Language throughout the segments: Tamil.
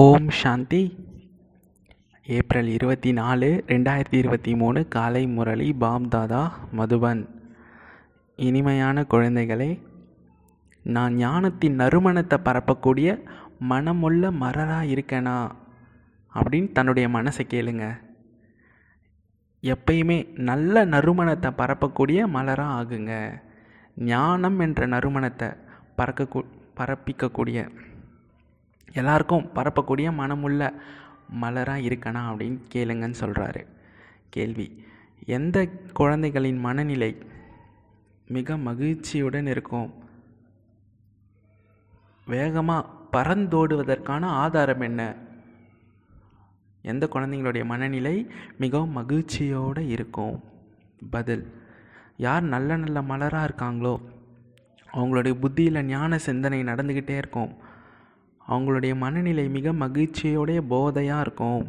ஓம் சாந்தி. ஏப்ரல் இருபத்தி நாலு ரெண்டாயிரத்தி இருபத்தி மூணு காலை முரளி பாம் தாதா மதுபன். இனிமையான குழந்தைகளே நான் ஞானத்தின் நறுமணத்தை பரப்பக்கூடிய மனமுள்ள மரராக இருக்கேனா? அப்படின்னு தன்னுடைய மனசை கேளுங்க. எப்பயுமே நல்ல நறுமணத்தை பரப்பக்கூடிய மலராக ஆகுங்க. ஞானம் என்ற நறுமணத்தை பறக்க பரப்பிக்கக்கூடிய எல்லாருக்கும் பரப்பக்கூடிய மனமுள்ள மலராக இருக்கனா அப்படின்னு கேளுங்கன்னு சொல்கிறாரு கேள்வி. எந்த குழந்தைகளின் மனநிலை மிக மகிழ்ச்சியுடன் இருக்கும்? வேகமாக பறந்தோடுவதற்கான ஆதாரம் என்ன? எந்த குழந்தைங்களுடைய மனநிலை மிகவும் மகிழ்ச்சியோடு இருக்கும்? பதில். யார் நல்ல நல்ல மலராக இருக்காங்களோ அவங்களுடைய புத்தியில் ஞான சிந்தனை நடந்துக்கிட்டே இருக்கும். அவங்களுடைய மனநிலை மிக மகிழ்ச்சியோடைய போதையாக இருக்கும்.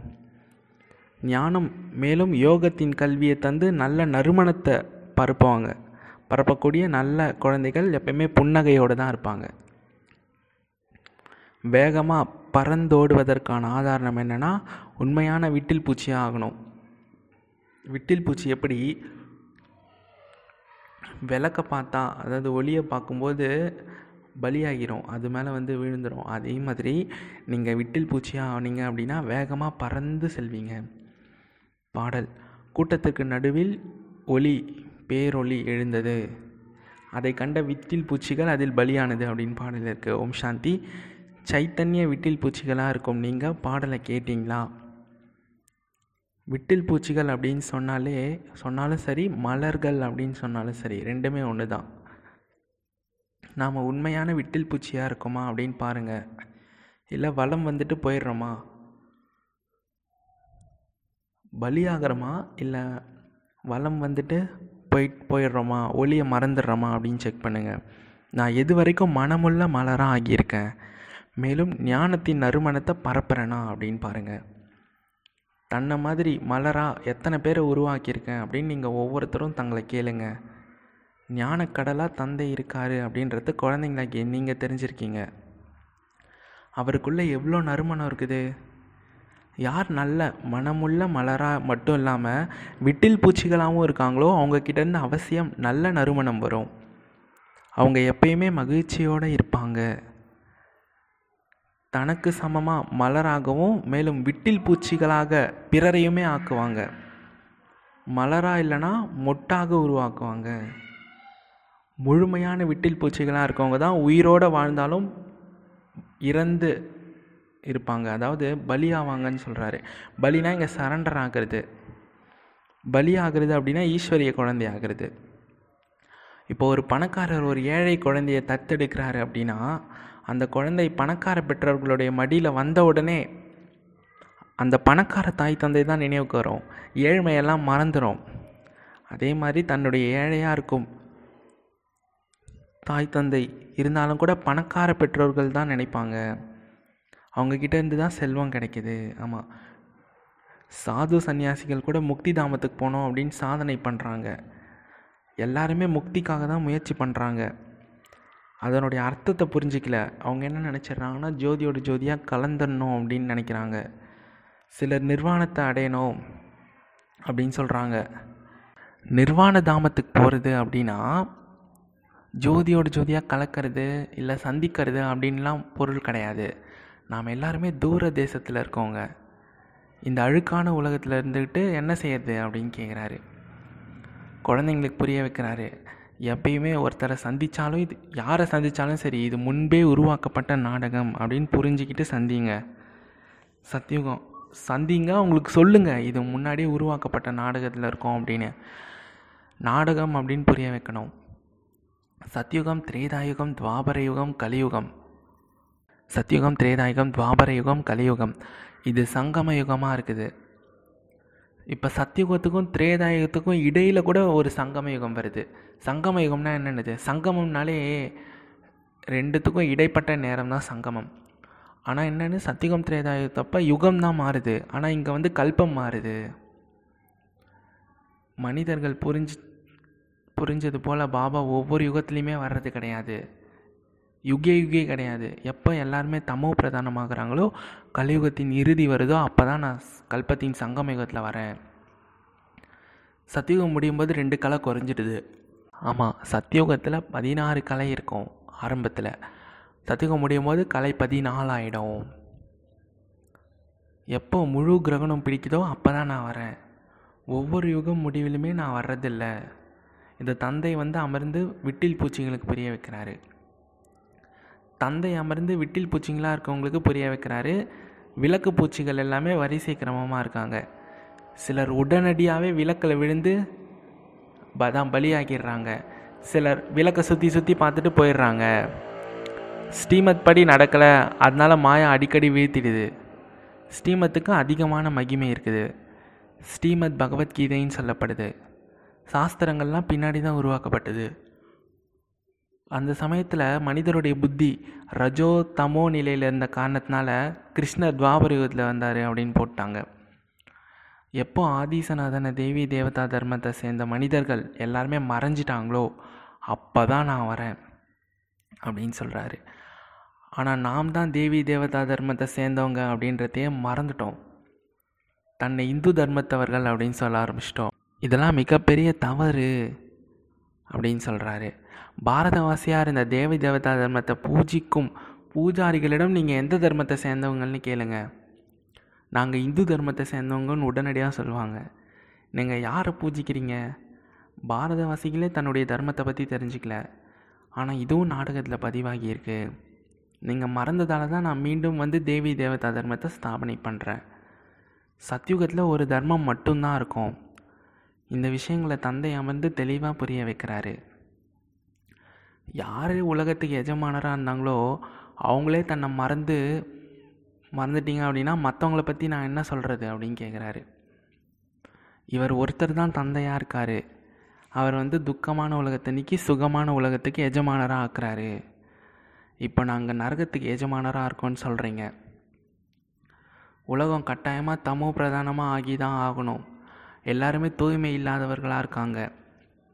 ஞானம் மேலும் யோகத்தின் கல்வியை தந்து நல்ல நறுமணத்தை பரப்புவாங்க. பரப்பக்கூடிய நல்ல குழந்தைகள் எப்பயுமே புன்னகையோடு தான் இருப்பாங்க. வேகமாக பறந்தோடுவதற்கான ஆதாரம் என்னென்னா உண்மையான விட்டில் பூச்சியாக ஆகணும். விட்டில் பூச்சி எப்படி விளக்க பார்த்தா அதாவது ஒளியை பார்க்கும்போது பலியாகிரும். அது மேலே வந்து விழுந்துடும் அதே மாதிரி நீங்கள் விட்டில் பூச்சியாக ஆனீங்க அப்படின்னா வேகமாக பறந்து செல்வீங்க. பாடல். கூட்டத்துக்கு நடுவில் ஒளி பேரொளி எழுந்தது. அதை கண்ட விட்டில் பூச்சிகள் அதில் பலியானது அப்படின்னு பாடல் இருக்குது ஓம் சாந்தி. சைத்தன்ய விட்டில் பூச்சிகளாக இருக்கும். நீங்கள் பாடலை கேட்டிங்களா? விட்டில் பூச்சிகள் அப்படின்னு சொன்னாலே சொன்னாலும் சரி மலர்கள் அப்படின்னு சொன்னாலும் சரி ரெண்டுமே ஒன்று தான் நாம் உண்மையான விட்டில் பூச்சியாக இருக்கோமா அப்படின்னு பாருங்கள் இல்லை வளம் வந்துட்டு போயிடுறோமா? பலியாகிறோமா? இல்லை வளம் வந்துட்டு போய் போயிடுறோமா? ஒளியை மறந்துடுறோமா அப்படின்னு செக் பண்ணுங்கள் நான் எது வரைக்கும் மனமுள்ள மலராக ஆகியிருக்கேன்? மேலும் ஞானத்தின் நறுமணத்தை பரப்புறேனா அப்படின்னு பாருங்கள் தன்னை மாதிரி மலராக எத்தனை பேரை உருவாக்கியிருக்கேன் அப்படின்னு நீங்கள் ஒவ்வொருத்தரும் தங்களை கேளுங்கள் ஞானக்கடலாக தந்தை இருக்கார் அப்படின்றது குழந்தைங்களாக்கி நீங்கள் தெரிஞ்சிருக்கீங்க. அவருக்குள்ளே எவ்வளோ நறுமணம் இருக்குது? யார் நல்ல மனமுள்ள மலராக மட்டும் இல்லாமல் விட்டில் பூச்சிகளாகவும் இருக்காங்களோ அவங்கக்கிட்டேருந்து அவசியம் நல்ல நறுமணம் வரும். அவங்க எப்பயுமே மகிழ்ச்சியோடு இருப்பாங்க. தனக்கு சமமாக மலராகவும் மேலும் விட்டில் பூச்சிகளாக பிறரையுமே ஆக்குவாங்க. மலராக இல்லைன்னா மொட்டாக உருவாக்குவாங்க. முழுமையான விட்டில் பூச்சிகளாக இருக்கவங்க தான் உயிரோடு வாழ்ந்தாலும் இறந்து இருப்பாங்க. அதாவது பலி ஆவாங்கன்னு சொல்கிறாரு பலினா இங்கே சரண்டர் ஆகிறது. பலி ஆகிறது அப்படின்னா ஈஸ்வரிய குழந்தை ஆகிறது. இப்போ ஒரு பணக்காரர் ஒரு ஏழை குழந்தையை தத்தெடுக்கிறாரு அப்படின்னா அந்த குழந்தை பணக்கார பெற்றோர்களுடைய மடியில் வந்த உடனே அந்த பணக்கார தாய் தந்தை தான் நினைவுக்கு வரும். ஏழ்மையெல்லாம் மறந்துடும் அதே மாதிரி தன்னுடைய ஏழையாக இருக்கும். தாய் தந்தை இருந்தாலும் கூட பணக்கார பெற்றோர்கள் தான் நினைப்பாங்க. அவங்கக்கிட்ட இருந்து தான் செல்வம் கிடைக்கிது. ஆமாம் சாது சன்னியாசிகள் கூட முக்தி தாமத்துக்கு போனோம் அப்படின்னு சாதனை பண்ணுறாங்க எல்லாருமே முக்திக்காக தான் முயற்சி பண்ணுறாங்க அதனுடைய அர்த்தத்தை புரிஞ்சிக்கல. அவங்க என்ன நினச்சிட்றாங்கன்னா ஜோதியோட ஜோதியாக கலந்துடணும் அப்படின்னு நினைக்கிறாங்க. சிலர் நிர்வாணத்தை அடையணும் அப்படின்னு சொல்கிறாங்க நிர்வாண தாமத்துக்கு போகிறது அப்படின்னா ஜோதியோட ஜோதியாக கலக்கிறது இல்லை சந்திக்கிறது அப்படின்லாம் பொருள் கிடையாது. நாம் எல்லாருமே தூர தேசத்தில் இருக்கோங்க. இந்த அழுக்கான உலகத்தில் இருந்துக்கிட்டு என்ன செய்யறது அப்படின்னு கேட்குறாரு குழந்தைங்களுக்கு புரிய வைக்கிறாரு. எப்பயுமே ஒருத்தரை சந்தித்தாலும் இது யாரை சந்தித்தாலும் சரி இது முன்பே உருவாக்கப்பட்ட நாடகம் அப்படின்னு புரிஞ்சிக்கிட்டு சந்திங்க. சத்தியுகம் சந்திங்க அவங்களுக்கு சொல்லுங்கள் இது முன்னாடியே உருவாக்கப்பட்ட நாடகத்தில் இருக்கோம் அப்படின்னு. நாடகம் அப்படின்னு புரிய வைக்கணும். சத்யுகம் திரேதாயுகம் துவாபர யுகம் கலியுகம். சத்யுகம் திரேதாயுகம் துவாபர யுகம் கலியுகம். இது சங்கம யுகமாக இருக்குது. இப்போ சத்தியுகத்துக்கும் திரேதாயுகத்துக்கும் இடையில் கூட ஒரு சங்கம யுகம் வருது. சங்கம யுகம்னா என்னென்னது? சங்கமம்னாலே ரெண்டுத்துக்கும் இடைப்பட்ட நேரம் தான் சங்கமம். ஆனால் என்னென்னு? சத்தியுகம் திரேதாயுகத்தப்போ யுகம் தான் மாறுது. ஆனால் இங்கே வந்து கல்பம் மாறுது. மனிதர்கள் புரிஞ்சு புரிஞ்சது போல் பாபா ஒவ்வொரு யுகத்துலேயுமே வர்றது கிடையாது. யுகே யுகே கிடையாது. எப்போ எல்லாருமே தமோ பிரதானமாகறாங்களோ கலியுகத்தின் இறுதி வருதோ அப்போ தான் நான் கல்பத்தின் சங்கம யுகத்தில் வரேன். சத்தியுகம் முடியும்போது ரெண்டு கலை குறைஞ்சிடுது. ஆமாம் சத்தியுகத்தில் பதினாறு கலை இருக்கும் ஆரம்பத்தில். சத்தியுகம் முடியும் போது கலை பதினாலு ஆகிடும் எப்போ முழு கிரகணம் பிடிக்குதோ அப்போ தான் நான் வரேன். ஒவ்வொரு யுகம் முடிவிலுமே நான் வர்றதில்லை. இந்த தந்தை வந்து அமர்ந்து விட்டில் பூச்சிங்களுக்கு புரிய வைக்கிறாரு. தந்தை அமர்ந்து விட்டில் பூச்சிங்களாக இருக்கவங்களுக்கு புரிய வைக்கிறாரு. விளக்கு பூச்சிகள் எல்லாமே வரிசை கிரமமாக இருக்காங்க. சிலர் உடனடியாகவே விளக்கில் விழுந்து பதாம் பலியாகிடுறாங்க. சிலர் விளக்கை சுற்றி சுற்றி பார்த்துட்டு போயிடுறாங்க. ஸ்ரீமத் படி நடக்கலை. அதனால் மாயா அடிக்கடி வீழ்த்திடுது. ஸ்ரீமத்துக்கு அதிகமான மகிமை இருக்குது. ஸ்ரீமத் பகவத்கீதைன்னு சொல்லப்படுது. சாஸ்திரங்கள்லாம் பின்னாடி தான் உருவாக்கப்பட்டது. அந்த சமயத்தில் மனிதருடைய புத்தி ரஜோ தமோ நிலையில் இருந்த காரணத்தினால கிருஷ்ணர் துவாபர யுகத்தில் வந்தார் அப்படின்னு போட்டாங்க. எப்போ ஆதிசநாதன தேவி தேவதா தர்மத்தை சேர்ந்த மனிதர்கள் எல்லாருமே மறைஞ்சிட்டாங்களோ அப்போ தான் நான் வரேன் அப்படின்னு சொல்கிறாரு ஆனால் நாம் தான் தேவி தேவதா தர்மத்தை சேர்ந்தவங்க அப்படின்றதையே மறந்துட்டோம். தன்னை இந்து தர்மத்தவர்கள் அப்படின்னு சொல்ல ஆரம்பிச்சிட்டோம். இதெல்லாம் மிகப்பெரிய தவறு அப்படின்னு சொல்கிறாரு பாரதவாசியாக இருந்த தேவி தேவதா தர்மத்தை பூஜிக்கும் பூஜாரிகளிடம் நீங்கள் எந்த தர்மத்தை சேர்ந்தவங்கன்னு கேளுங்க. நாங்கள் இந்து தர்மத்தை சேர்ந்தவங்கன்னு உடனடியாக சொல்லுவாங்க. நீங்கள் யாரை பூஜிக்கிறீங்க? பாரதவாசிகளே தன்னுடைய தர்மத்தை பற்றி தெரிஞ்சுக்கல. ஆனால் இதுவும் நாடகத்தில் பதிவாகியிருக்கு நீங்கள் மறந்ததால் தான் நான் மீண்டும் வந்து தேவி தேவதா தர்மத்தை ஸ்தாபனை பண்ணுறேன் சத்யுகத்தில் ஒரு தர்மம் மட்டும்தான் இருக்கும். இந்த விஷயங்களை தந்தை அமர்ந்து தெளிவாக புரிய வைக்கிறாரு. யார் உலகத்துக்கு எஜமானராக இருந்தாங்களோ அவங்களே தன்னை மறந்து மறந்துட்டீங்க அப்படின்னா மற்றவங்கள பற்றி நான் என்ன சொல்கிறது அப்படின்னு கேட்குறாரு இவர் ஒருத்தர் தான் தந்தையாக இருக்கார். அவர் வந்து துக்கமான உலகத்தை நீக்கி சுகமான உலகத்துக்கு எஜமானராக ஆக்குறாரு. இப்போ நாங்கள் நரகத்துக்கு எஜமானராக இருக்கோம்னு சொல்கிறீங்க உலகம் கட்டாயமாக தமோ பிரதானமாக ஆகி தான் ஆகணும். எல்லாருமே தூய்மை இல்லாதவர்களாக இருக்காங்க.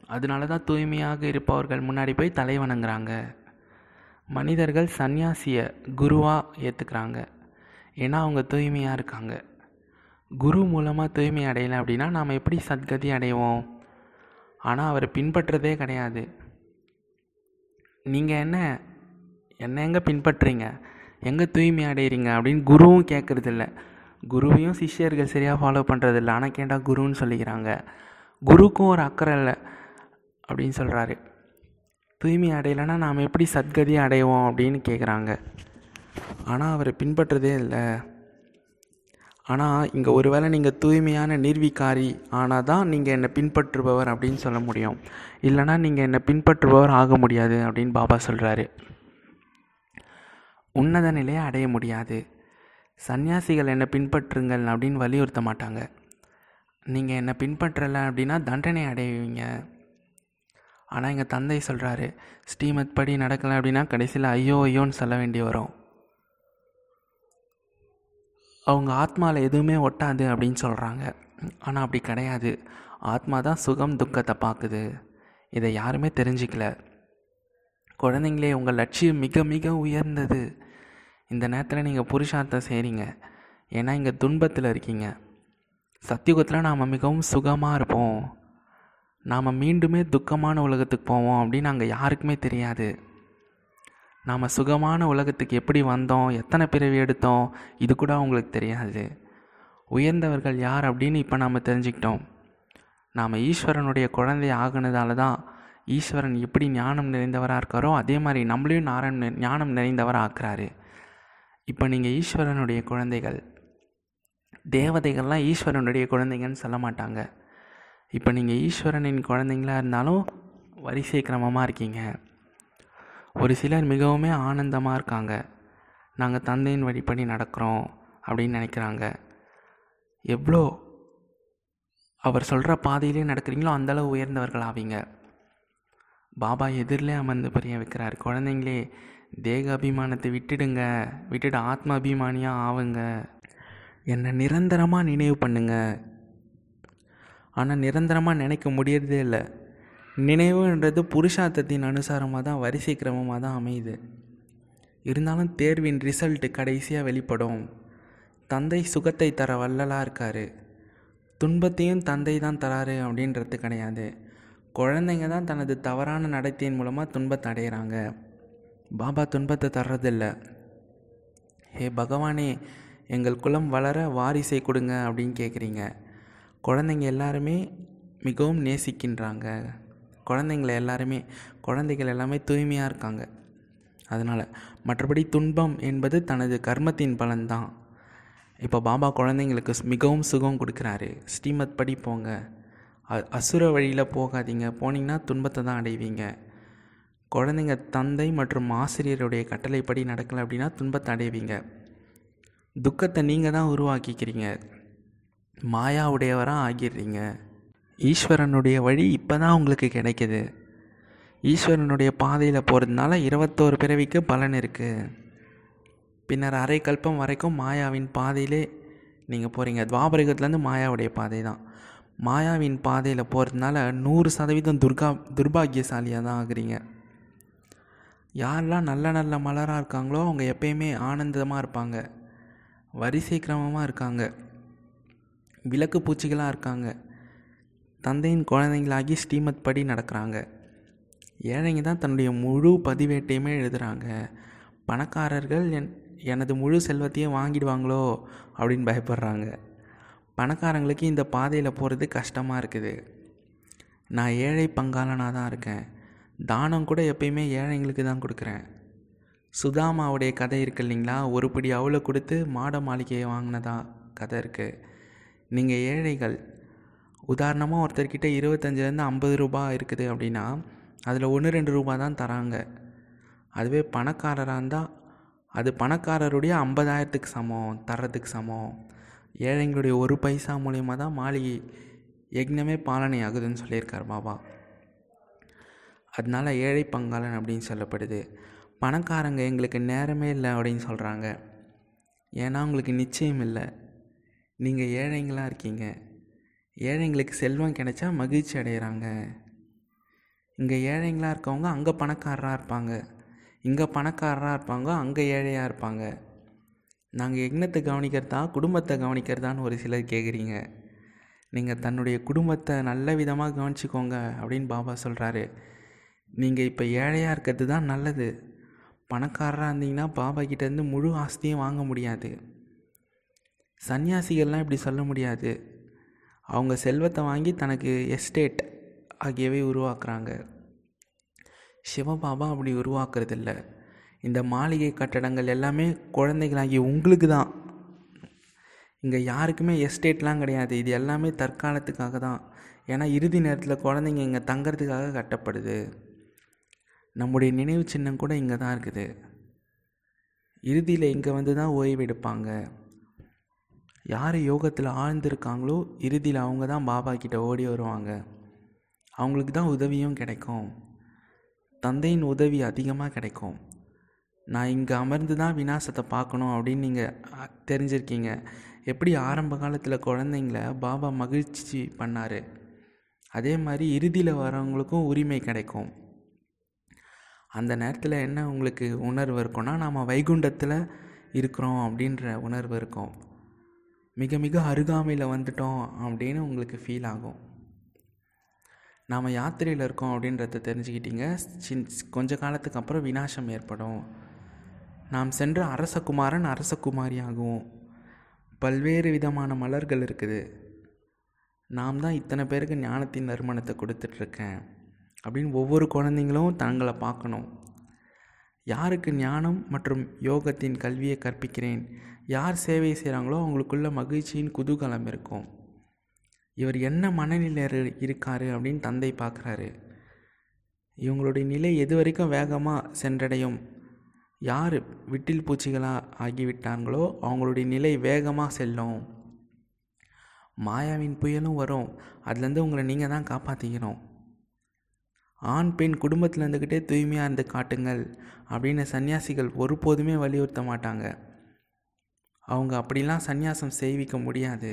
அதனால தான் தூய்மையாக இருப்பவர்கள் முன்னாடி போய் தலை வணங்குறாங்க மனிதர்கள் சந்நியாசியை குருவாக ஏற்றுக்கிறாங்க ஏன்னா அவங்க தூய்மையாக இருக்காங்க. குரு மூலமாக தூய்மை அடையலை அப்படின்னா நாம் எப்படி சத்கதி அடைவோம்? ஆனால் அவரை பின்பற்றுறதே கிடையாது. நீங்கள் என்ன என்ன எங்கே பின்பற்றுறீங்க? எங்கே தூய்மை அடைகிறீங்க அப்படின்னு குருவும் கேட்குறதில்ல குருவையும் சிஷ்யர்கள் சரியாக ஃபாலோ பண்ணுறதில்ல ஆனால் கேட்டால் குருன்னு சொல்லிக்கிறாங்க. குருக்கும் ஒரு அக்கறை இல்லை அப்படின்னு சொல்கிறாரு தூய்மை அடையலைன்னா நாம் எப்படி சத்கதி அடைவோம் அப்படின்னு கேட்குறாங்க ஆனால் அவரை பின்பற்றதே இல்லை. ஆனால் இங்கே ஒருவேளை நீங்கள் தூய்மையான நிர்வீக்காரி ஆனால் தான் நீங்கள் என்னை பின்பற்றுபவர் அப்படின்னு சொல்ல முடியும். இல்லைனா நீங்கள் என்னை பின்பற்றுபவர் ஆக முடியாது அப்படின்னு பாபா சொல்கிறாரு உன்னத நிலையை அடைய முடியாது. சன்னியாசிகள் என்னை பின்பற்றுங்கள் அப்படின்னு வலியுறுத்த மாட்டாங்க. நீங்கள் என்னை பின்பற்றலை அப்படின்னா தண்டனை அடைவீங்க. ஆனால் எங்கள் தந்தை சொல்கிறாரு ஸ்ரீமத் படி நடக்கலை அப்படின்னா கடைசியில் ஐயோ ஐயோன்னு சொல்ல வேண்டி வரும். அவங்க ஆத்மாவில் எதுவுமே ஒட்டாது அப்படின்னு சொல்கிறாங்க ஆனால் அப்படி கிடையாது. ஆத்மா தான் சுகம் துக்கத்தை பார்க்குது. இதை யாருமே தெரிஞ்சிக்கல. குழந்தைங்களே உங்கள் லட்சியம் மிக மிக உயர்ந்தது. இந்த நேரத்தில் நீங்கள் புருஷார்த்தம் செய்கிறீங்க ஏன்னா இங்கே துன்பத்தில் இருக்கீங்க. சத்தியுகத்தில் நாம் மிகவும் சுகமாக இருப்போம். நாம் மீண்டுமே துக்கமான உலகத்துக்கு போவோம் அப்படின்னு அங்கே யாருக்குமே தெரியாது. நாம் சுகமான உலகத்துக்கு எப்படி வந்தோம் எத்தனை பிறவி எடுத்தோம் இது கூட அவங்களுக்கு தெரியாது. உயர்ந்தவர்கள் யார் அப்படின்னு இப்போ நாம் தெரிஞ்சுக்கிட்டோம். நாம் ஈஸ்வரனுடைய குழந்தை ஆகுனதால தான் ஈஸ்வரன் எப்படி ஞானம் நிறைந்தவராக இருக்காரோ அதே மாதிரி நம்மளையும் நாராயண ஞானம் நிறைந்தவராக ஆக்குறாரு. இப்போ நீங்கள் ஈஸ்வரனுடைய குழந்தைகள். தேவதைகள்லாம் ஈஸ்வரனுடைய குழந்தைங்கன்னு சொல்ல மாட்டாங்க. இப்போ நீங்கள் ஈஸ்வரனின் குழந்தைங்களாக இருந்தாலும் வரிசை கிரமமாக இருக்கீங்க. ஒரு சிலர் மிகவும் ஆனந்தமாக இருக்காங்க. நாங்கள் தந்தையின் வழிப்படி நடக்கிறோம் அப்படின்னு நினைக்கிறாங்க. எவ்வளோ அவர் சொல்கிற பாதையிலே நடக்கிறீங்களோ அந்தளவு உயர்ந்தவர்கள் ஆவீங்க பாபா எதிரிலே அமர்ந்து புரிய வைக்கிறார். குழந்தைங்களே தேக அபிமானத்தை விட்டுடுங்க. விட்டுட்டு ஆத்ம அபிமானியாக ஆவுங்க. என்னை நிரந்தரமாக நினைவு பண்ணுங்க. ஆனால் நிரந்தரமாக நினைக்க முடியறதே இல்லை. நினைவுன்றது புருஷார்த்தத்தின் அனுசாரமாக தான் வரிசை கிரமமாக தான் அமையுது. இருந்தாலும் தேர்வின் ரிசல்ட்டு கடைசியாக வெளிப்படும். தந்தை சுகத்தை தர வல்லலாக இருக்கார். துன்பத்தையும் தந்தை தான் தராரு அப்படின்றது கிடையாது. குழந்தைங்க தான் தனது தவறான நடத்தையின் மூலமாக துன்பத்தை அடையிறாங்க. பாபா துன்பத்தை தர்றதில்ல. ஹே பகவானே எங்கள் குலம் வளர வாரிசை கொடுங்க அப்படின்னு கேட்குறீங்க குழந்தைங்க எல்லாருமே மிகவும் நேசிக்கின்றாங்க. குழந்தைங்கள எல்லாருமே குழந்தைகள் எல்லாமே தூய்மையாக இருக்காங்க. அதனால் மற்றபடி துன்பம் என்பது தனது கர்மத்தின் பலன்தான். இப்போ பாபா குழந்தைங்களுக்கு மிகவும் சுகம் கொடுக்குறாரு. ஸ்ரீமத் படி போங்க அ- அசுர வழியில் போகாதீங்க. போனீங்கன்னா துன்பத்தை தான் அடைவீங்க. குழந்தைங்க தந்தை மற்றும் ஆசிரியருடைய கட்டளைப்படி நடக்கலை அப்படின்னா துன்பத்தை அடைவீங்க. துக்கத்தை நீங்கள் தான் உருவாக்கிக்கிறீங்க. மாயாவுடையவராக ஆகிடுறீங்க. ஈஸ்வரனுடைய வழி இப்போ தான் உங்களுக்கு கிடைக்குது. ஈஸ்வரனுடைய பாதையில் போகிறதுனால இருபத்தோரு பிறவிக்கு பலன் இருக்குது பின்னர் அரை கல்பம் வரைக்கும் மாயாவின் பாதையிலே நீங்கள் போகிறீங்க துவாபரிகத்துலேருந்து மாயாவுடைய பாதை தான். மாயாவின் பாதையில் போகிறதுனால நூறு சதவீதம் துர்கா துர்பாகியசாலியாக தான் ஆகுறீங்க. யாரெல்லாம் நல்ல நல்ல மலராக இருக்காங்களோ அவங்க எப்பயுமே ஆனந்தமாக இருப்பாங்க. வரிசை கிரமமாக இருக்காங்க. விளக்கு பூச்சிகளாக இருக்காங்க. தந்தையின் குழந்தைங்களாகி ஸ்ரீமத் படி நடக்கிறாங்க. ஏழைங்க தான் தன்னுடைய முழு பதிவேட்டையுமே எழுதுகிறாங்க பணக்காரர்கள் என் எனது முழு செல்வத்தையும் வாங்கிடுவாங்களோ அப்படின்னு பயப்படுறாங்க. பணக்காரங்களுக்கு இந்த பாதையில் போகிறது கஷ்டமாக இருக்குது. நான் ஏழை பங்காளனாக தான் இருக்கேன். தானம் கூட எப்பயுமே ஏழைங்களுக்கு தான் கொடுக்குறேன். சுதாமாவுடைய கதை இருக்கு இல்லைங்களா? ஒரு பிடி அவளை கொடுத்து மாட மாளிகையை வாங்கினதா கதை இருக்குது நீங்கள் ஏழைகள் உதாரணமாக ஒருத்தர்கிட்ட இருபத்தஞ்சிலேருந்து ஐம்பது ரூபாய் இருக்குது அப்படின்னா அதில் ஒன்று ரெண்டு ரூபா தான் தராங்க. அதுவே பணக்காரராக இருந்தால் அது பணக்காரருடைய ஐம்பதாயிரத்துக்கு சமம் தர்றதுக்கு சமம். ஏழைங்களுடைய ஒரு பைசா மூலியமா தான் மாளிகை யக்னமே பாலனை ஆகுதுன்னு சொல்லியிருக்கார் பாபா. அதனால ஏழை பங்காளன் அப்படின்னு சொல்லப்படுது. பணக்காரங்க எங்களுக்கு நேரமே இல்லை அப்படின்னு சொல்கிறாங்க ஏன்னா உங்களுக்கு நிச்சயம் இல்லை. நீங்கள் ஏழைங்களாக இருக்கீங்க. ஏழைங்களுக்கு செல்வம் கிடைச்சா மகிழ்ச்சி அடைகிறாங்க இங்கே ஏழைங்களாக இருக்கவங்க அங்கே பணக்காரராக இருப்பாங்க. இங்கே பணக்காரராக இருப்பாங்க அங்கே ஏழையாக இருப்பாங்க. நாங்கள் எண்ணத்தை கவனிக்கிறதா குடும்பத்தை கவனிக்கிறதான்னு ஒரு சிலர் கேட்குறீங்க நீங்கள் தன்னுடைய குடும்பத்தை நல்ல விதமாக கவனிச்சிக்கோங்க அப்படின்னு பாபா சொல்கிறாரு நீங்கள் இப்போ ஏழையாக இருக்கிறது தான் நல்லது. பணக்காரராக இருந்தீங்கன்னா பாபா கிட்டேருந்து முழு ஆஸ்தியும் வாங்க முடியாது. சன்னியாசிகள்லாம் இப்படி சொல்ல முடியாது. அவங்க செல்வத்தை வாங்கி தனக்கு எஸ்டேட் ஆகியவை உருவாக்குறாங்க. சிவபாபா அப்படி உருவாக்குறதில்ல. இந்த மாளிகை கட்டடங்கள் எல்லாமே குழந்தைகளாகி உங்களுக்கு தான் இங்கே யாருக்குமே எஸ்டேட்லாம் கிடையாது. இது எல்லாமே தற்காலத்துக்காக தான் ஏன்னா இறுதி நேரத்தில் குழந்தைங்க இங்கே தங்கறதுக்காக கட்டப்படுது. நம்முடைய நினைவு சின்னம் கூட இங்கே தான் இருக்குது. இறுதியில் இங்கே வந்து தான் ஓய்வு எடுப்பாங்க. யார் யோகத்தில் ஆழ்ந்திருக்காங்களோ இறுதியில் அவங்க தான் பாபா கிட்ட ஓடி வருவாங்க. அவங்களுக்கு தான் உதவியும் கிடைக்கும். தந்தையின் உதவி அதிகமாக கிடைக்கும். நான் இங்கே அமர்ந்து தான் விநாசத்தை பார்க்கணும் அப்படின்னு நீங்கள் தெரிஞ்சிருக்கீங்க. எப்படி ஆரம்ப காலத்தில் குழந்தைங்கள பாபா மகிழ்ச்சி பண்ணார்? அதே மாதிரி இறுதியில் வரவங்களுக்கும் உரிமை கிடைக்கும். அந்த நேரத்தில் என்ன உங்களுக்கு உணர்வு இருக்கும்னா நாம் வைகுண்டத்தில் இருக்கிறோம் அப்படின்ற உணர்வு இருக்கும். மிக மிக அருகாமையில் வந்துட்டோம் அப்படின்னு உங்களுக்கு ஃபீல் ஆகும். நாம் யாத்திரையில் இருக்கோம் அப்படின்றத தெரிஞ்சுக்கிட்டீங்க. சின் கொஞ்ச காலத்துக்கு அப்புறம் விநாசம் ஏற்படும். நாம் சென்ற அரசகுமாரன் அரசகுமாரி ஆகும் பல்வேறு விதமான மலர்கள் இருக்குது. நாம் தான் இத்தனை பேருக்கு ஞானத்தின் நறுமணத்தை கொடுத்துட்ருக்கேன் அப்படின்னு ஒவ்வொரு குழந்தைங்களும் தங்களை பார்க்கணும். யாருக்கு ஞானம் மற்றும் யோகத்தின் கல்வியை கற்பிக்கிறேன் யார் சேவை செய்கிறாங்களோ அவங்களுக்குள்ள மகிழ்ச்சியின் குதூகலம் இருக்கும். இவர் என்ன மனநிலையில் இருக்காரு அப்படின்னு தந்தை பார்க்குறாரு. இவங்களுடைய நிலை எது வரைக்கும் வேகமாக சென்றடையும் யார் விட்டில் பூச்சிகளாக ஆகிவிட்டாங்களோ அவங்களுடைய நிலை வேகமாக செல்லும். மாயாவின் புயலும் வரும். அதுலேருந்து உங்களை நீங்கள் தான் காப்பாற்றிக்கணும் ஆண் பெண் குடும்பத்தில் இருந்துக்கிட்டே தூய்மையாக இருந்து காட்டுங்கள் அப்படின்னு சன்னியாசிகள் ஒருபோதுமே வலியுறுத்த மாட்டாங்க. அவங்க அப்படிலாம் சந்நியாசம் செய்விக்க முடியாது.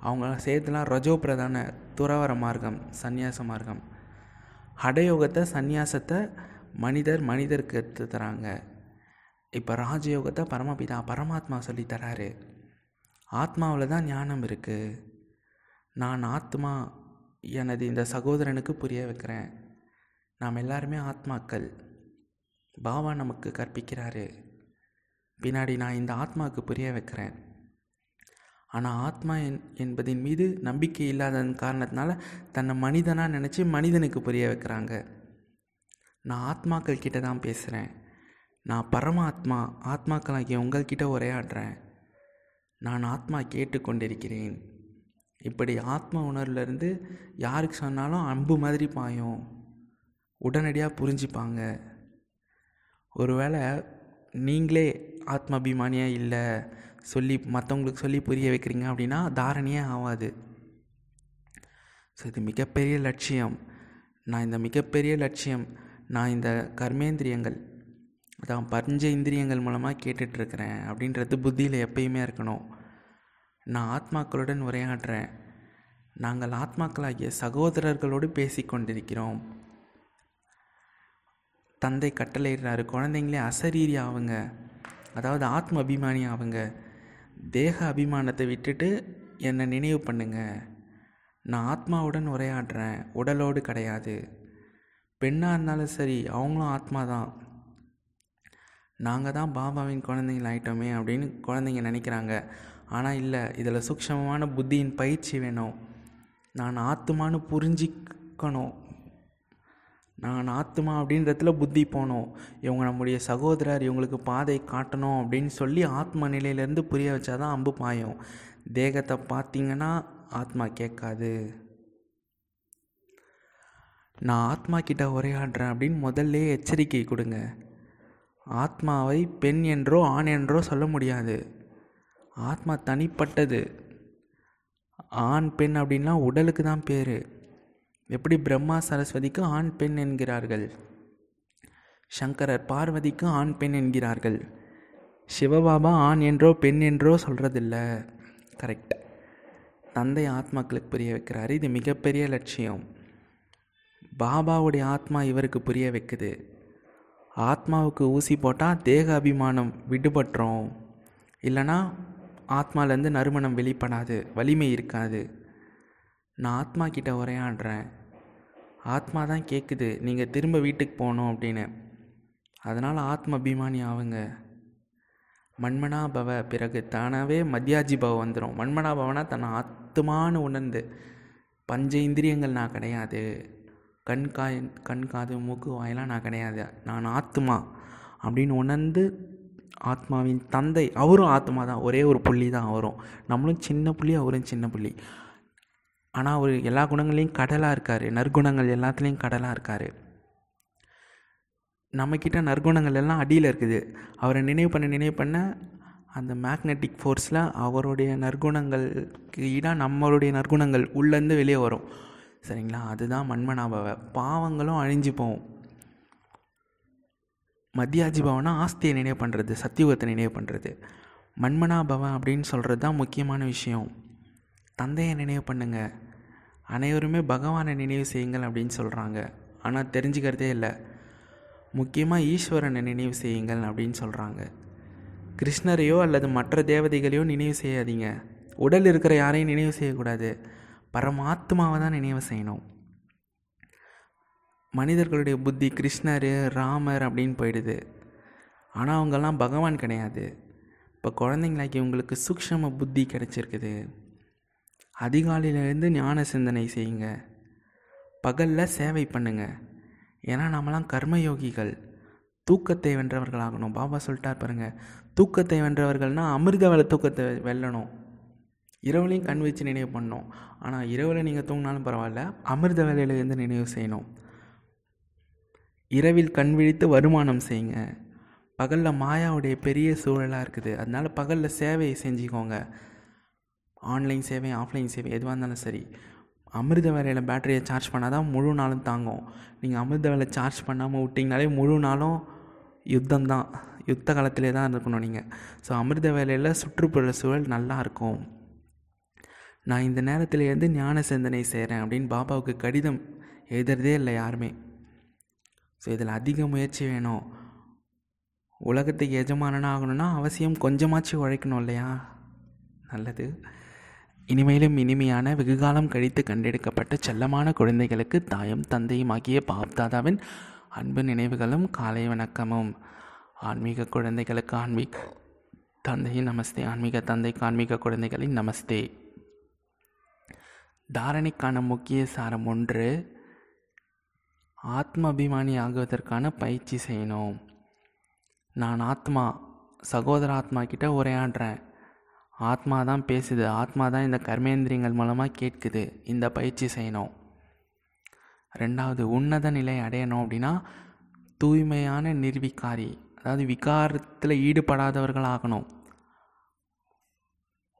அவங்க செய்யறதுலாம் ரஜோ பிரதான துறவர மார்க்கம் சந்நியாச மார்க்கம். ஹடயோகத்தை சந்நியாசத்தை மனிதர் மனிதருக்கு எடுத்து தராங்க. இப்போ ராஜயோகத்தை பரமபிதா பரமாத்மா சொல்லித் தராரு. ஆத்மாவில் தான் ஞானம் இருக்குது நான் ஆத்மா எனது இந்த சகோதரனுக்கு புரிய வைக்கிறேன். நாம் எல்லாருமே ஆத்மாக்கள். பாபா நமக்கு கற்பிக்கிறாரு. பின்னாடி நான் இந்த ஆத்மாவுக்கு புரிய வைக்கிறேன். ஆனால் ஆத்மா என் என்பதின் மீது நம்பிக்கை இல்லாததன் காரணத்தினால தன்னை மனிதனாக நினச்சி மனிதனுக்கு புரிய வைக்கிறாங்க. நான் ஆத்மாக்கள் கிட்ட தான் பேசுகிறேன் நான் பரமாத்மா ஆத்மாக்களாகிய உங்கள்கிட்ட உரையாடுறேன். நான் ஆத்மா கேட்டுக்கொண்டிருக்கிறேன். இப்படி ஆத்ம உணர்வுலேருந்து யாருக்கு சொன்னாலும் அன்பு மாதிரி பாயும். உடனடியாக புரிஞ்சுப்பாங்க. ஒருவேளை நீங்களே ஆத்மாபிமானியாக இல்லை சொல்லி மற்றவங்களுக்கு சொல்லி புரிய வைக்கிறீங்க அப்படின்னா தாரணையே ஆகாது ஸோ இது மிகப்பெரிய லட்சியம். நான் இந்த மிகப்பெரிய லட்சியம் நான் இந்த கர்மேந்திரியங்கள் அதான் பஞ்ச இந்திரியங்கள் மூலமாக கேட்டுட்ருக்கிறேன் அப்படின்றது புத்தியில் எப்பயுமே இருக்கணும். நான் ஆத்மாக்களுடன் உரையாடுறேன். நாங்கள் ஆத்மாக்களாகிய சகோதரர்களோடு பேசிக்கொண்டிருக்கிறோம். தந்தை கட்டளையிடுறாரு. குழந்தைங்களே அசரீரி ஆவுங்க. அதாவது ஆத்ம அபிமானி ஆவுங்க. தேக அபிமானத்தை விட்டுட்டு என்னை நினைவு பண்ணுங்க. நான் ஆத்மாவுடன் உரையாடுறேன். உடலோடு கிடையாது. பெண்ணாக இருந்தாலும் சரி அவங்களும் ஆத்மா தான். நாங்கள் தான் பாபாவின் குழந்தைங்கள் ஆயிட்டோமே அப்படின்னு குழந்தைங்க நினைக்கிறாங்க. ஆனால் இல்லை இதில் சூக்ஷமமான புத்தியின் பயிற்சி வேணும். நான் ஆத்மான்னு புரிஞ்சிக்கணும். நான் ஆத்மா அப்படின்றதுல புத்தி போனோம். இவங்க நம்முடைய சகோதரர் இவங்களுக்கு பாதை காட்டணும் அப்படின்னு சொல்லி ஆத்ம நிலையிலேருந்து புரிய வச்சாதான் அம்பு பாயும். தேகத்தை பார்த்தீங்கன்னா ஆத்மா கேட்காது. நான் ஆத்மா கிட்ட உரையாடுறேன் அப்படின்னு முதல்ல எச்சரிக்கை கொடுங்க. ஆத்மாவை பெண் என்றோ ஆண் என்றோ சொல்ல முடியாது. ஆத்மா தனிப்பட்டது. ஆண் பெண் அப்படின்லாம் உடலுக்கு தான் பேர். எப்படி பிரம்மா சரஸ்வதிக்கு ஆண் பெண் என்கிறார்கள்? சங்கரர் பார்வதிக்கு ஆண் பெண் என்கிறார்கள். சிவபாபா ஆண் என்றோ பெண் என்றோ சொல்கிறதில்ல கரெக்ட் தந்தை ஆத்மாக்களுக்கு புரிய வைக்கிறாரு. இது மிகப்பெரிய லட்சியம். பாபாவுடைய ஆத்மா இவருக்கு புரிய வைக்குது. ஆத்மாவுக்கு ஊசி போட்டால் தேக அபிமானம் விடுபட்டுறோம் இல்லைனா ஆத்மாலேருந்து நறுமணம் வெளிப்படாது. வலிமை இருக்காது. நான் ஆத்மா கிட்ட உரையாடுறேன். ஆத்மா தான் கேட்குது நீங்கள் திரும்ப வீட்டுக்கு போகணும் அப்படின்னு. அதனால் ஆத்ம அபிமானி ஆகுங்க மண்மனா பவ பிறகு தானாகவே மத்தியாஜி பவ வந்துடும் மண்மனா பவனா தன்னை ஆத்மான்னு உணர்ந்து பஞ்ச இந்திரியங்கள் நான் கிடையாது. கண் காய் கண் காது மூக்கு வாயெல்லாம் நான் கிடையாது. நான் ஆத்மா அப்படின்னு உணர்ந்து ஆத்மாவின் தந்தை அவரும் ஆத்மா தான் ஒரே ஒரு புள்ளி தான் அவரும். நம்மளும் சின்ன புள்ளி அவரும் சின்ன புள்ளி. ஆனால் அவர் எல்லா குணங்களையும் கடலாக இருக்கார். நற்குணங்கள் எல்லாத்துலேயும் கடலாக இருக்கார். நம்மக்கிட்ட நற்குணங்கள் எல்லாம் அடியில் இருக்குது. அவரை நினைவு பண்ண நினைவு பண்ண அந்த மேக்னெட்டிக் ஃபோர்ஸில் அவருடைய நற்குணங்களுக்கு ஈடாக நம்மளுடைய நற்குணங்கள் உள்ளேருந்து வெளியே வரும். சரிங்களா? அதுதான் மண்மனாபவ பாவங்களும் அழிஞ்சு போகும். மத்தியாஜி பவனா ஆஸ்தியை நினைவு பண்ணுறது சத்தியுகத்தை நினைவு பண்ணுறது மண்மனாபவன் அப்படின்னு சொல்கிறது தான் முக்கியமான விஷயம். தந்தையை நினைவு பண்ணுங்க. அனைவருமே பகவானை நினைவு செய்யுங்கள் அப்படின்னு சொல்கிறாங்க ஆனால் தெரிஞ்சுக்கிறதே இல்லை. முக்கியமாக ஈஸ்வரனை நினைவு செய்யுங்கள் அப்படின்னு சொல்கிறாங்க கிருஷ்ணரையோ அல்லது மற்ற தேவதைகளையோ நினைவு செய்யாதீங்க. உடல் இருக்கிற யாரையும் நினைவு செய்யக்கூடாது. பரமாத்மாவை தான் நினைவு செய்யணும். மனிதர்களுடைய புத்தி கிருஷ்ணர் ராமர் அப்படின்னு போயிடுது. ஆனால் அவங்கெல்லாம் பகவான் கிடையாது. இப்போ குழந்தைங்களாக்கி உங்களுக்கு சூக்ஷம புத்தி கிடைச்சிருக்குது. அதிகாலையிலேருந்து ஞான சிந்தனை செய்யுங்க. பகலில் சேவை பண்ணுங்க. ஏன்னா நம்மலாம் கர்மயோகிகள். தூக்கத்தை வென்றவர்களாகணும். பாபா சொல்லிட்டார் பாருங்கள் தூக்கத்தை வென்றவர்கள்னால் அமிர்த வேலை தூக்கத்தை வெல்லணும். இரவுலையும் கண் வச்சு நினைவு பண்ணணும். ஆனால் இரவில் நீங்கள் தூங்கினாலும் பரவாயில்ல அமிர்த வேலையிலேருந்து நினைவு செய்யணும். இரவில் கண் விழித்து வருமானம் செய்யுங்க. பகலில் மாயாவுடைய பெரிய சூழலாக இருக்குது. அதனால் பகலில் சேவையை செஞ்சுக்கோங்க. ஆன்லைன் சேவை ஆஃப்லைன் சேவை எதுவாக இருந்தாலும் சரி அமிர்த வேலையில் பேட்டரியை சார்ஜ் பண்ணால் தான் முழு நாளும் தாங்கும். நீங்கள் அமிர்த வேலை சார்ஜ் பண்ணாமல் விட்டிங்கனாலே முழு நாளும் யுத்தம் தான். யுத்த காலத்திலே தான் இருக்கணும் நீங்கள் ஸோ அமிர்த வேலையில் சுற்றுப்புற சூழல் நல்லாயிருக்கும் நான் இந்த நேரத்திலேருந்து ஞான சிந்தனை செய்கிறேன் அப்படின்னு பாபாவுக்கு கடிதம் எழுதுறதே இல்லை யாருமே. ஸோ இதில் அதிக முயற்சி வேணும். உலகத்துக்கு எஜமானனாக ஆகணும்னா அவசியம் கொஞ்சமாச்சும் உழைக்கணும் இல்லையா? நல்லது. இனிமேலும் இனிமையான வெகுகாலம் கழித்து கண்டெடுக்கப்பட்ட செல்லமான குழந்தைகளுக்கு தாயும் தந்தையும் ஆகிய பாப்தாதாவின் அன்பு நினைவுகளும் காலை வணக்கமும். ஆன்மீக குழந்தைகளுக்கு ஆன்மீக தந்தையின் நமஸ்தே. ஆன்மீக தந்தைக்கு ஆன்மீக குழந்தைகளின் நமஸ்தே. தாரணைக்கான முக்கிய சாரம் ஒன்று ஆத்ம அபிமானி ஆகுவதற்கான பயிற்சி செய்யணும். நான் ஆத்மா சகோதர ஆத்மா கிட்ட உரையாடுறேன். ஆத்மா தான் பேசுது ஆத்மா தான் இந்த கர்மேந்திரியங்கள் மூலமாக கேட்குது இந்த பயிற்சி செய்யணும். ரெண்டாவது உன்னத நிலை அடையணும் அப்படின்னா தூய்மையான நிர்விகாரி அதாவது விகாரத்தில் ஈடுபடாதவர்கள் ஆகணும்.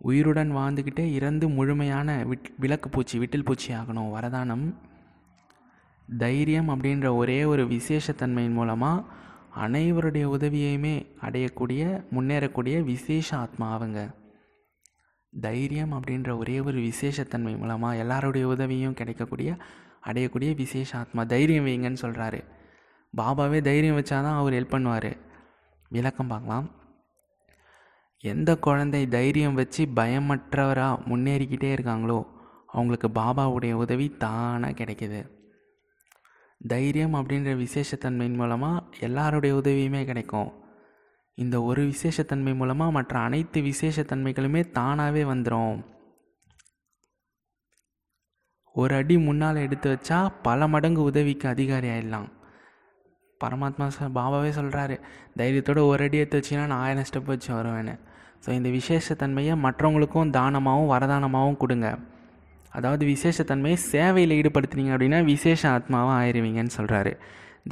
உயிருடன் வாழ்ந்துக்கிட்டே இறந்து முழுமையான விட் விளக்கு பூச்சி விட்டில் பூச்சி ஆகணும் வரதானம். தைரியம் அப்படின்ற ஒரே ஒரு விசேஷத்தன்மையின் மூலமாக அனைவருடைய உதவியையுமே அடையக்கூடிய முன்னேறக்கூடிய விசேஷ ஆத்மா அவங்க. தைரியம் அப்படின்ற ஒரே ஒரு விசேஷத்தன்மை மூலமாக எல்லாருடைய உதவியும் கிடைக்கக்கூடிய அடையக்கூடிய விசேஷ ஆத்மா. தைரியம் வைங்கன்னு சொல்கிறாரு பாபாவே தைரியம் வச்சாதான் அவர் ஹெல்ப் பண்ணுவார். விளக்கம் பார்க்கலாம். எந்த குழந்தை தைரியம் வச்சு பயமற்றவராக முன்னேறிக்கிட்டே இருக்காங்களோ அவங்களுக்கு பாபாவுடைய உதவி தானாக கிடைக்கிது. தைரியம் அப்படின்ற விசேஷத்தன்மையின் மூலமாக எல்லாருடைய உதவியுமே கிடைக்கும். இந்த ஒரு விசேஷத்தன்மை மூலமாக மற்ற அனைத்து விசேஷத்தன்மைகளுமே தானாகவே வந்துடும் ஒரு அடி முன்னால் எடுத்து வச்சா பல மடங்கு உதவிக்கு அதிகாரி ஆயிடலாம். பரமாத்மா பாபாவே சொல்கிறாரு தைரியத்தோட ஒரு அடி எடுத்து வச்சிங்கன்னா நான் ஆயிரம் ஸ்டெப் வச்சு வருவேன்னு. ஸோ இந்த விசேஷத்தன்மையை மற்றவங்களுக்கும் தானமாகவும் வரதானமாகவும் கொடுங்க. அதாவது விசேஷத்தன்மையை சேவையில் ஈடுபடுத்துனீங்க அப்படின்னா விசேஷ ஆத்மாவாக ஆயிடுவீங்கன்னு சொல்கிறாரு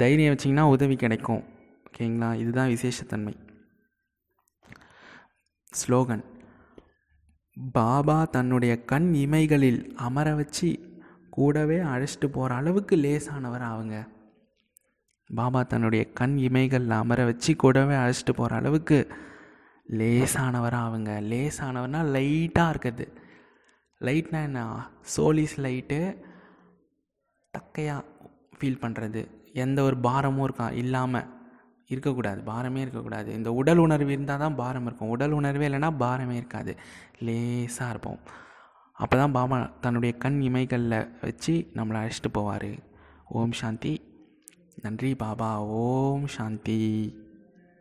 தைரியம் வச்சிங்கன்னா உதவி கிடைக்கும். ஓகேங்களா? இதுதான் விசேஷத்தன்மை. ஸ்லோகன். பாபா தன்னுடைய கண் இமைகளில் அமர வச்சு கூடவே அழைச்சிட்டு போகிற அளவுக்கு லேசானவர் அவங்க. பாபா தன்னுடைய கண் இமைகளில் அமர வச்சு கூடவே அழைச்சிட்டு போகிற அளவுக்கு லேசானவராக அவங்க. லேசானவர்னால் லைட்டாக இருக்குது லைட்னா என்ன? சோலிஸ் லைட்டு தக்கையாக ஃபீல் பண்ணுறது எந்த ஒரு பாரமும் இருக்கா? இல்லாமல் இருக்கக்கூடாது பாரமே இருக்கக்கூடாது. இந்த உடல் உணர்வு இருந்தால் தான் பாரம் இருக்கும். உடல் உணர்வே இல்லைன்னா பாரமே இருக்காது. லேசாக இருப்போம். அப்போ தான் பாபா தன்னுடைய கண் இமைகளில் வச்சு நம்மளை அழைச்சிட்டு போவார். ஓம் சாந்தி. நன்றி பாபா. ஓம் சாந்தி.